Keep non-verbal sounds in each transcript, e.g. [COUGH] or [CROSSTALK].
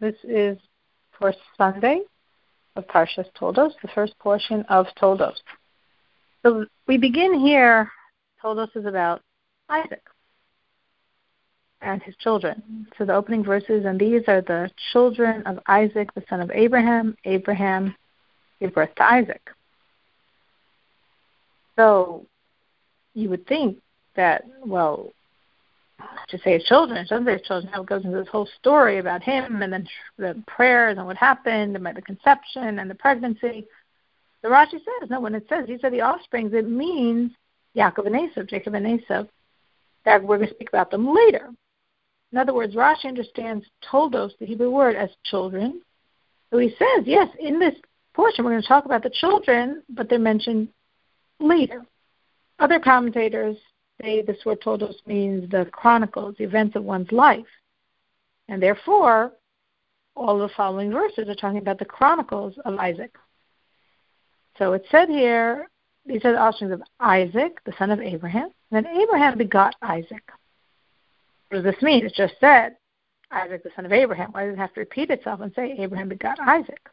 This is for Sunday of Parshas Toldos, the first portion of Toldos. So we begin here. Toldos is about Isaac and his children. So the opening verses, and these are the children of Isaac, the son of Abraham. Abraham gave birth to Isaac. So you would think that, well, to say his children, doesn't say his children. Now it goes into this whole story about him and then the prayers and what happened and the conception and the pregnancy. The Rashi says, no, when it says these are the offsprings, it means Yaakov and Esav, Jacob and Esav. That we're going to speak about them later. In other words, Rashi understands toldos, the Hebrew word, as children. So he says, yes, in this portion we're going to talk about the children, but they're mentioned later. Other commentators say this word toldos means the chronicles, the events of one's life. And therefore, all the following verses are talking about the chronicles of Isaac. So it said here, these are the offspring of Isaac, the son of Abraham. Then Abraham begot Isaac. What does this mean? It just said Isaac, the son of Abraham. Why does it have to repeat itself and say Abraham begot Isaac?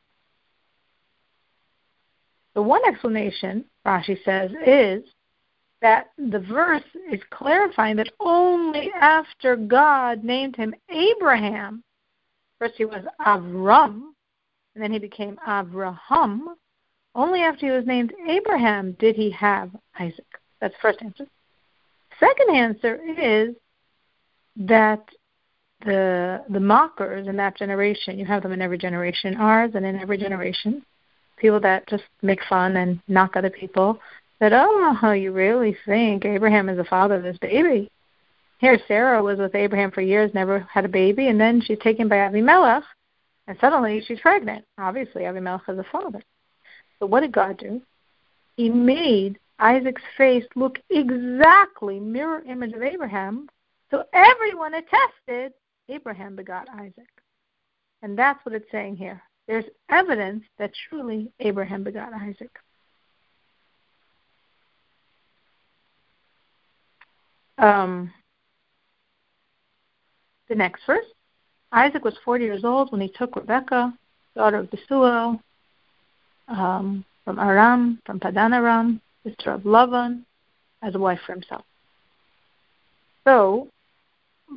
The one explanation, Rashi says, is that the verse is clarifying that only after God named him Abraham, first he was Avram, and then he became Avraham, only after he was named Abraham did he have Isaac. That's the first answer. Second answer is that the the mockers in that generation, you have them in every generation, ours and in every generation, people that just make fun and knock other people, said, Oh, you really think Abraham is the father of this baby? Here, Sarah was with Abraham for years, never had a baby, and then she's taken by Avimelech, and suddenly she's pregnant. Obviously, Avimelech is the father. So, what did God do? He made Isaac's face look exactly mirror image of Abraham, so everyone attested Abraham begot Isaac. And that's what it's saying here. There's evidence that truly Abraham begot Isaac. Um, the next verse Isaac was 40 years old when he took Rebekah, daughter of Bethuel, um, from Aram, from Padan Aram, sister of Lavan, as a wife for himself. So,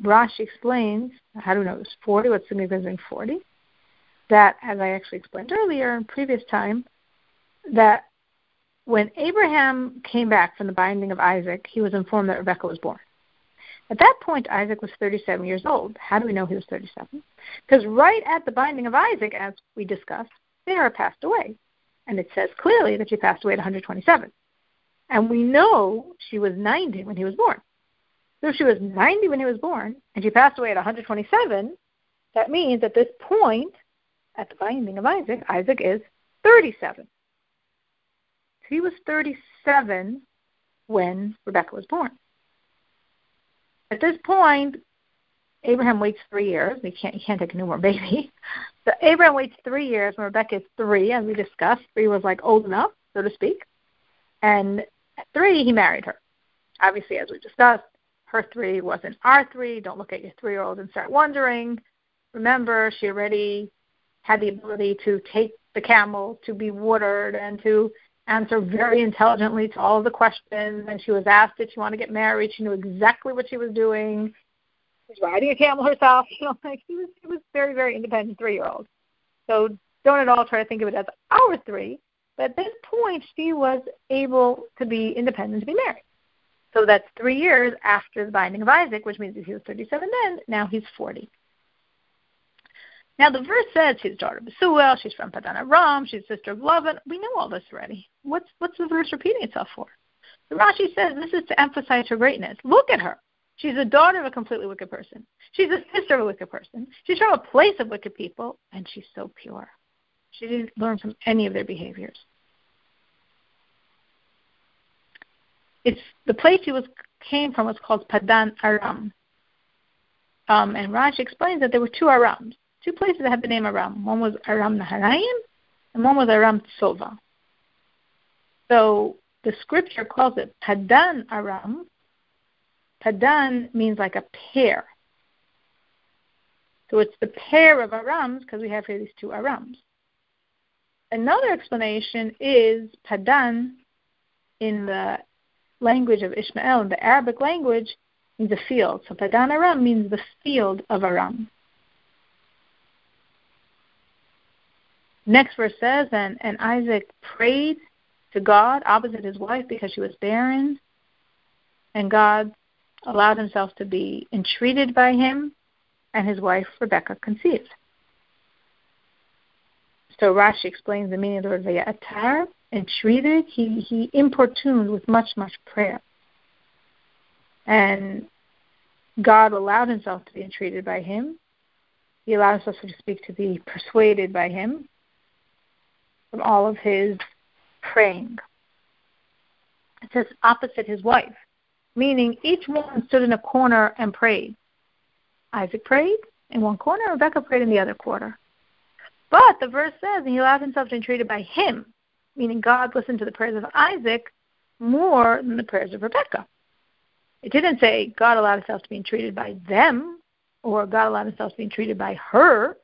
Rashi explains, how do we know it was 40? What's the significance of 40? That, as I actually explained earlier in previous time, that when Abraham came back from the binding of Isaac, he was informed that Rebekah was born. At that point, Isaac was 37 years old. How do we know he was 37? Because right at the binding of Isaac, as we discussed, Sarah passed away. And it says clearly that she passed away at 127. And we know she was 90 when he was born. So if she was 90 when he was born and she passed away at 127, that means at this point, at the binding of Isaac, Isaac is 37 he was 37 when Rebecca was born. At this point, Abraham waits three years. He can't, he can't take a newborn baby. [LAUGHS] So Abraham waits three years when Rebecca is three, as we discussed. Three was like old enough, so to speak. And at three, he married her. Obviously, as we discussed, her three wasn't our three. Don't look at your three year old and start wondering. Remember, she already had the ability to take the camel to be watered and to answer very intelligently to all of the questions. And she was asked if she wanted to get married. She knew exactly what she was doing. She was riding a camel herself. You [LAUGHS] know, like she was, she was very, very independent three year old. So don't at all try to think of it as our three. But at this point, she was able to be independent to be married. So that's three years after the binding of Isaac, which means if he was 37 then, now he's 40. Now the verse says she's daughter of Bethuel, she's from Padan Aram, she's sister of Lavan. We know all this already. What's what's the verse repeating itself for? The Rashi says this is to emphasize her greatness. Look at her. She's a daughter of a completely wicked person. She's a sister of a wicked person. She's from a place of wicked people, and she's so pure. She didn't learn from any of their behaviors. It's the place she was came from was called Padan Aram. Um, and Rashi explains that there were two Arams two places that have the name Aram. One was Aram Naharaim, and one was Aram Tsova. So the scripture calls it Padan Aram. Padan means like a pear. So it's the pair of Arams because we have here these two Arams. Another explanation is Padan in the language of Ishmael, in the Arabic language, means a field. So Padan Aram means the field of Aram. Next verse says, and, and Isaac prayed to God opposite his wife because she was barren, and God allowed himself to be entreated by him, and his wife Rebecca conceived. So Rashi explains the meaning of the word vayatar, entreated, he, he importuned with much, much prayer. And God allowed himself to be entreated by him. He allowed himself, to speak, to be persuaded by him from all of his praying. It says opposite his wife, meaning each one stood in a corner and prayed. Isaac prayed in one corner, Rebecca prayed in the other corner. But the verse says, and he allowed himself to be entreated by him, meaning God listened to the prayers of Isaac more than the prayers of Rebecca. It didn't say God allowed himself to be entreated by them, or God allowed himself to be entreated by her,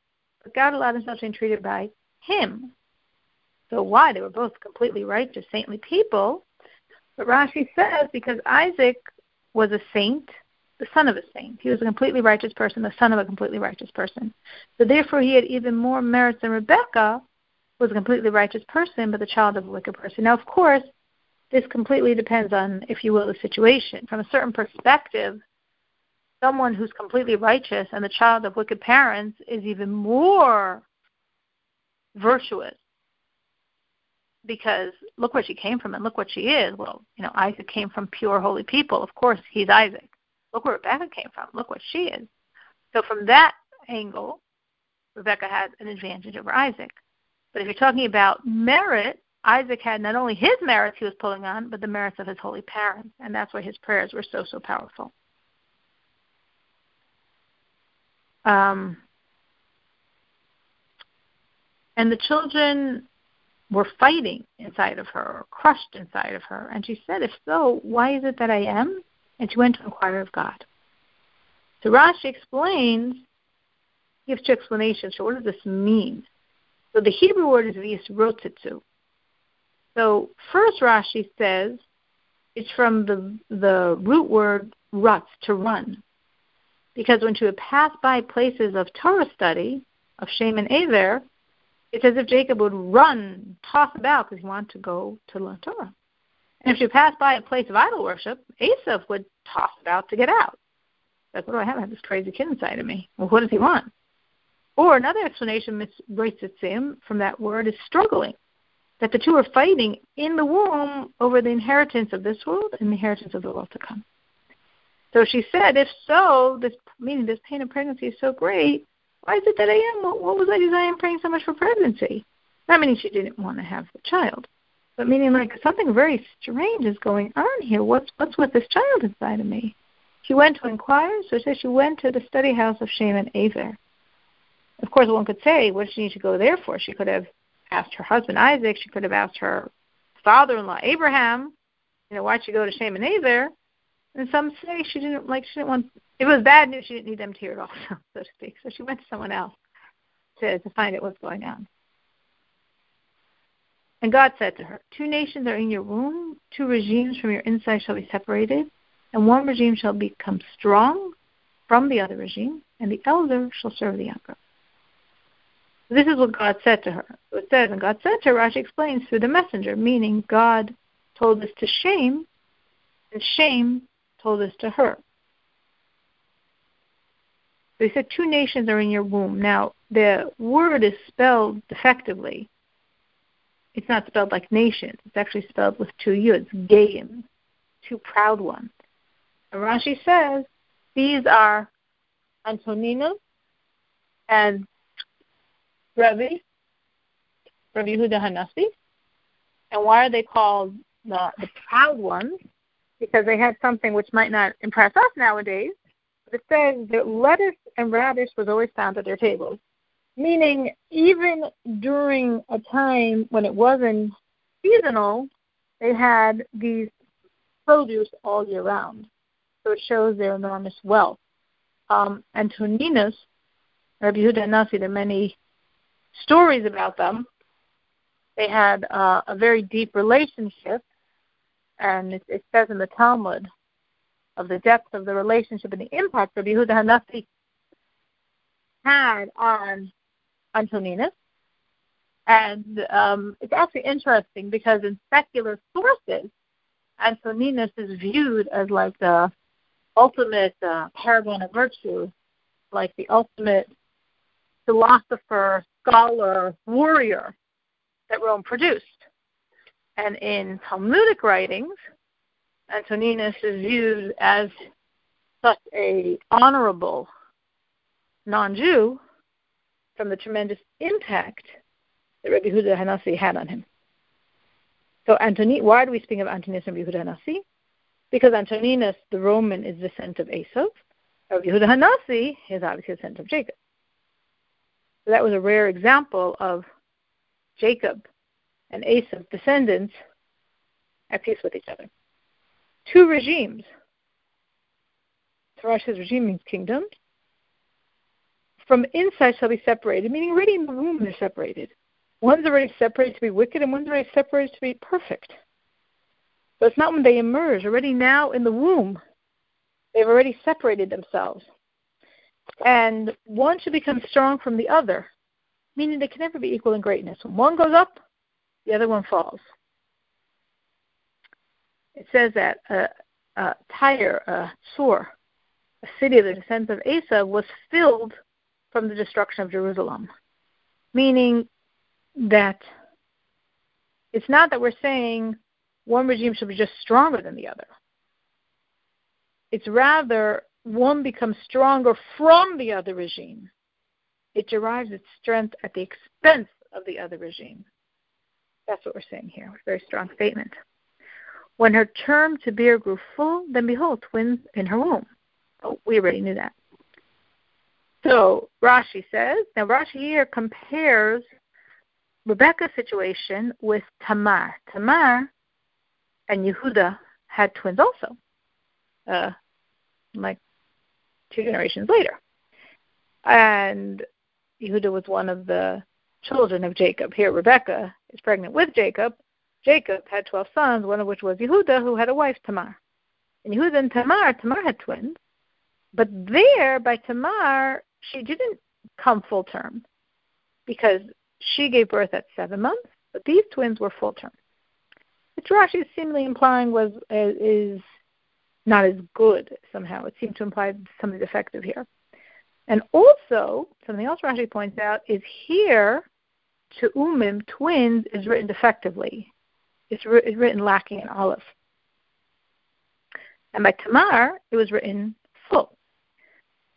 but God allowed himself to be entreated by him. So why? They were both completely righteous, saintly people. But Rashi says because Isaac was a saint, the son of a saint. He was a completely righteous person, the son of a completely righteous person. So therefore he had even more merits than Rebecca was a completely righteous person, but the child of a wicked person. Now, of course, this completely depends on, if you will, the situation. From a certain perspective, someone who's completely righteous and the child of wicked parents is even more virtuous because look where she came from and look what she is. Well, you know, Isaac came from pure holy people. Of course, he's Isaac. Look where Rebecca came from. Look what she is. So from that angle, Rebecca had an advantage over Isaac. But if you're talking about merit, Isaac had not only his merits he was pulling on, but the merits of his holy parents. And that's why his prayers were so, so powerful. Um, and the children were fighting inside of her, or crushed inside of her. And she said, If so, why is it that I am? And she went to inquire of God. So Rashi explains, gives two explanations. So what does this mean? So the Hebrew word is visrotzitzu. So first Rashi says it's from the the root word rutz, to run. Because when she would pass by places of Torah study, of Shem and Aver, it's as if Jacob would run, toss about because he wanted to go to learn Torah. And if she passed by a place of idol worship, Esav would toss about to get out. Like, what do I have? I have this crazy kid inside of me. Well, what does he want? Or another explanation, Sim, from that word is struggling. That the two are fighting in the womb over the inheritance of this world and the inheritance of the world to come. So she said, if so, this meaning this pain of pregnancy is so great, why is it that I am? What, what was I desiring praying so much for pregnancy? Not meaning she didn't want to have the child, but meaning like something very strange is going on here. What's what's with this child inside of me? She went to inquire, so she said she went to the study house of Shem and Aver. Of course, one could say, what did she need to go there for? She could have asked her husband Isaac. She could have asked her father-in-law Abraham. You know, why'd she go to Shem and Aver? And some say she didn't like. She didn't want. It was bad news. She didn't need them to hear it also, [LAUGHS] so to speak. So she went to someone else to to find out what's going on. And God said to her, Two nations are in your womb, two regimes from your inside shall be separated, and one regime shall become strong from the other regime, and the elder shall serve the younger. This is what God said to her. It says, and God said to her, Rashi explains, through the messenger, meaning God told this to Shem, and Shem told this to her. He said, two nations are in your womb. Now, the word is spelled defectively it's not spelled like nations. It's actually spelled with two yuds, Gayim, two proud ones. And Rashi says these are Antonina and Ravi, Ravi Yehuda Hanassi. And why are they called the, the proud ones? Because they had something which might not impress us nowadays. It says that lettuce and radish was always found at their tables meaning even during a time when it wasn't seasonal, they had these produce all year round. So it shows their enormous wealth. Um, Antoninus Rabbi Yehuda Hanasi, there are many stories about them. They had uh, a very deep relationship, and it, it, says in the Talmud of the depth of the relationship and the impact Rabbi Yehuda Hanasi had on Antoninus. And um, it's actually interesting because in secular sources, Antoninus is viewed as like the ultimate uh, paragon of virtue, like the ultimate philosopher, scholar, warrior that Rome produced. And in Talmudic writings, Antoninus is viewed as such a honorable non-Jew from the tremendous impact that Rabbi Huda Hanasi had on him. So Antoni, why do we speak of Antoninus and Rabbi Huda Hanasi? Because Antoninus, the Roman, is the descendant of Esav. Rabbi Huda Hanasi is obviously the descendant of Jacob. So that was a rare example of Jacob and Esav's descendants at peace with each other. Two regimes. Torah says regime means kingdom. From inside shall be separated, meaning already in the womb they're separated. One's already separated to be wicked, and one's already separated to be perfect. But it's not when they emerge. Already now in the womb, they've already separated themselves. And one should become strong from the other, meaning they can never be equal in greatness. When one goes up, the other one falls. It says that Tyre, uh, Sur, a city of the descendants of Esav, was filled from the destruction of Jerusalem, meaning that it's not that we're saying one regime should be just stronger than the other. It's rather one becomes stronger from the other regime. It derives its strength at the expense of the other regime. That's what we're saying here. Very strong statement. When her term to bear grew full, then behold, twins in her womb. Oh, we already knew that. So Rashi says, now Rashi here compares Rebecca's situation with Tamar. Tamar and Yehuda had twins also, uh, like two generations later. And Yehuda was one of the children of Jacob. Here, Rebecca is pregnant with Jacob. Jacob had 12 sons, one of which was Yehuda, who had a wife, Tamar. And Yehuda and Tamar, Tamar had twins. But there, by Tamar, she didn't come full term because she gave birth at seven months, but these twins were full term. Which Rashi is seemingly implying was uh, is not as good somehow. It seemed to imply something defective here. And also, something else Rashi points out is here, teomim, twins, is written defectively. It's, written lacking an aleph. And by Tamar, it was written.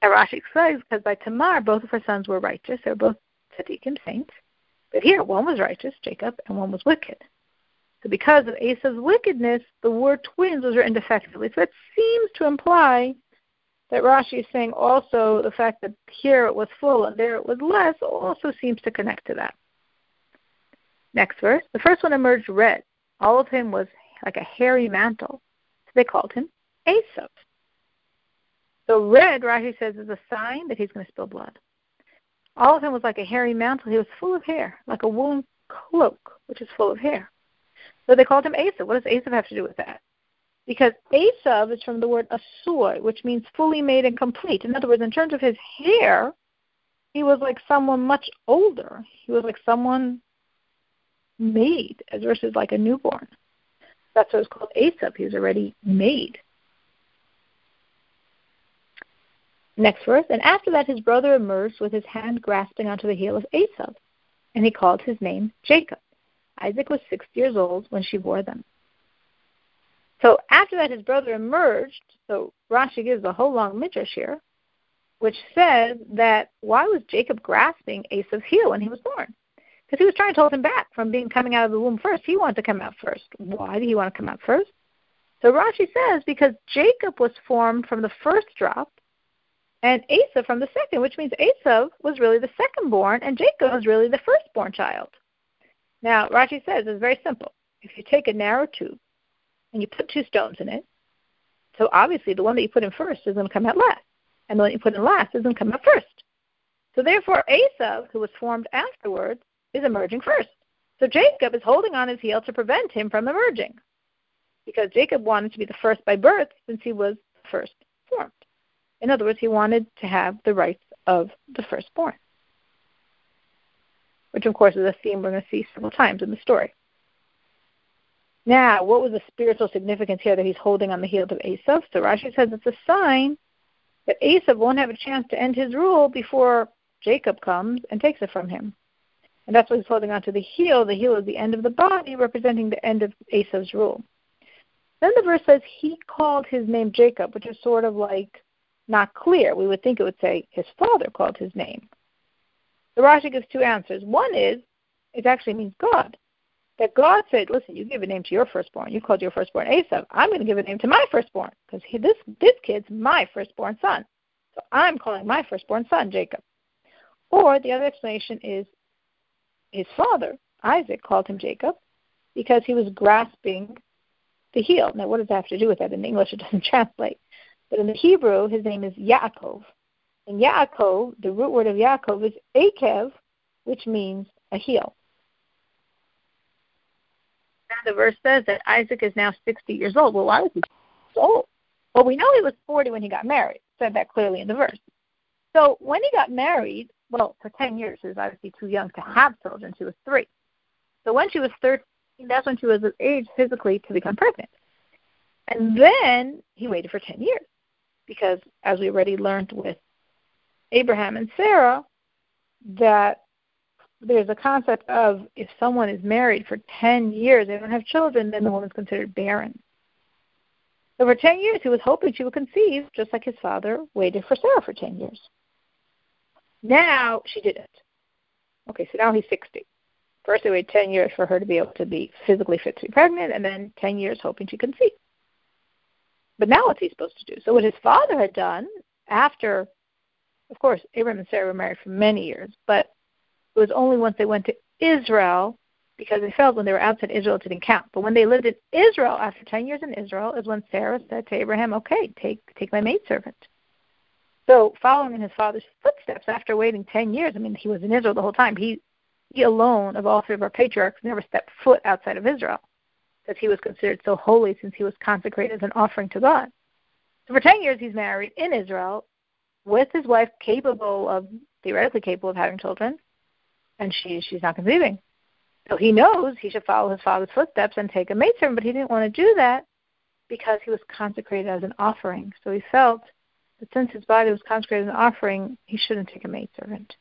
Rashi says because by Tamar, both of her sons were righteous. They were both tzaddikim, saints. But here, one was righteous, Jacob, and one was wicked. So because of Esav's wickedness, the word twins was written defectively. So it seems to imply that Rashi is saying also the fact that here it was full and there it was less also seems to connect to that. Next verse. The first one emerged red. All of him was like a hairy mantle. So they called him Esav. So red, right? Rashi says, is a sign that he's going to spill blood. All of him was like a hairy mantle. He was full of hair, like a woolen cloak, which is full of hair. So they called him Esav. What does Esav have to do with that? Because Esav is from the word asur, which means fully made and complete. In other words, in terms of his hair, he was like someone much older. He was like someone made, as versus like a newborn. That's what it's called Esav. He was already made. Next verse. And after that, his brother emerged with his hand grasping onto the heel of Esav, and he called his name Jacob. Isaac was six years old when she bore them. So after that, his brother emerged. So Rashi gives a whole long midrash here, which says that why was Jacob grasping Esav's heel when he was born? Because he was trying to hold him back from being coming out of the womb first. He wanted to come out first. Why did he want to come out first? So Rashi says because Jacob was formed from the first drop, and Esav from the second, which means Esav was really the second born, and Jacob was really the firstborn child. Now, Rashi says it's very simple. If you take a narrow tube and you put two stones in it, so obviously the one that you put in first is going to come out last, and the one you put in last is going to come out first. So therefore, Esav, who was formed afterwards, is emerging first. So Jacob is holding on his heel to prevent him from emerging, because Jacob wanted to be the first by birth since he was first formed. In other words, he wanted to have the rights of the firstborn, which of course is a theme we're going to see several times in the story. Now, what was the spiritual significance here that he's holding on the heels of Esav? So Rashi says it's a sign that Esav won't have a chance to end his rule before Jacob comes and takes it from him. And that's why he's holding on to the heel. The heel is the end of the body, representing the end of Esav's rule. Then the verse says he called his name Jacob, which is sort of like not clear. We would think it would say his father called his name. The Rashi gives two answers. One is it actually means God. That God said, "Listen, you give a name to your firstborn. You called your firstborn Esav. I'm going to give a name to my firstborn because this this kid's my firstborn son. So I'm calling my firstborn son Jacob." Or the other explanation is his father, Isaac, called him Jacob because he was grasping the heel. Now, what does that have to do with that? In English, it doesn't [LAUGHS] translate. But in the Hebrew, his name is Yaakov. And Yaakov, the root word of Yaakov is Akev, which means a heel. Now the verse says that Isaac is now 60 years old. Well, why was he so old? Well, we know he was 40 when he got married. Said that clearly in the verse. So when he got married, well, for 10 years, she was obviously too young to have children. She was three. So when she was 13, that's when she was of age physically to become pregnant. And then he waited for 10 years because, as we already learned with Abraham and Sarah, that there's a concept of if someone is married for 10 years, they don't have children, then the woman's considered barren. So for 10 years, he was hoping she would conceive, just like his father waited for Sarah for 10 years. Now she didn't. Okay, so now he's 60. First, it waited 10 years for her to be able to be physically fit to be pregnant, and then 10 years hoping to conceive. But now what's he supposed to do? So what his father had done after, of course, Abraham and Sarah were married for many years, but it was only once they went to Israel because they felt when they were outside Israel it didn't count. But when they lived in Israel after 10 years in Israel is when Sarah said to Abraham, okay, take, take my maidservant. So following in his father's footsteps after waiting 10 years, I mean, he was in Israel the whole time. He, he alone of all three of our patriarchs never stepped foot outside of Israel because he was considered so holy since he was consecrated as an offering to God. So for 10 years he's married in Israel with his wife capable of, theoretically capable of having children, and she, she's not conceiving. So he knows he should follow his father's footsteps and take a maidservant, but he didn't want to do that because he was consecrated as an offering. So he felt but since his body was consecrated as an offering, he shouldn't take a maidservant.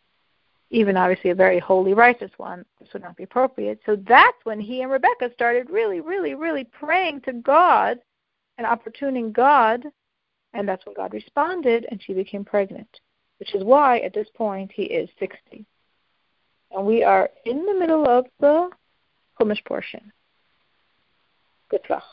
Even obviously a very holy, righteous one, this would not be appropriate. So that's when he and Rebecca started really, really, really praying to God and opportuning God, and that's when God responded, and she became pregnant, which is why at this point he is 60. And we are in the middle of the Chumash portion. Good luck.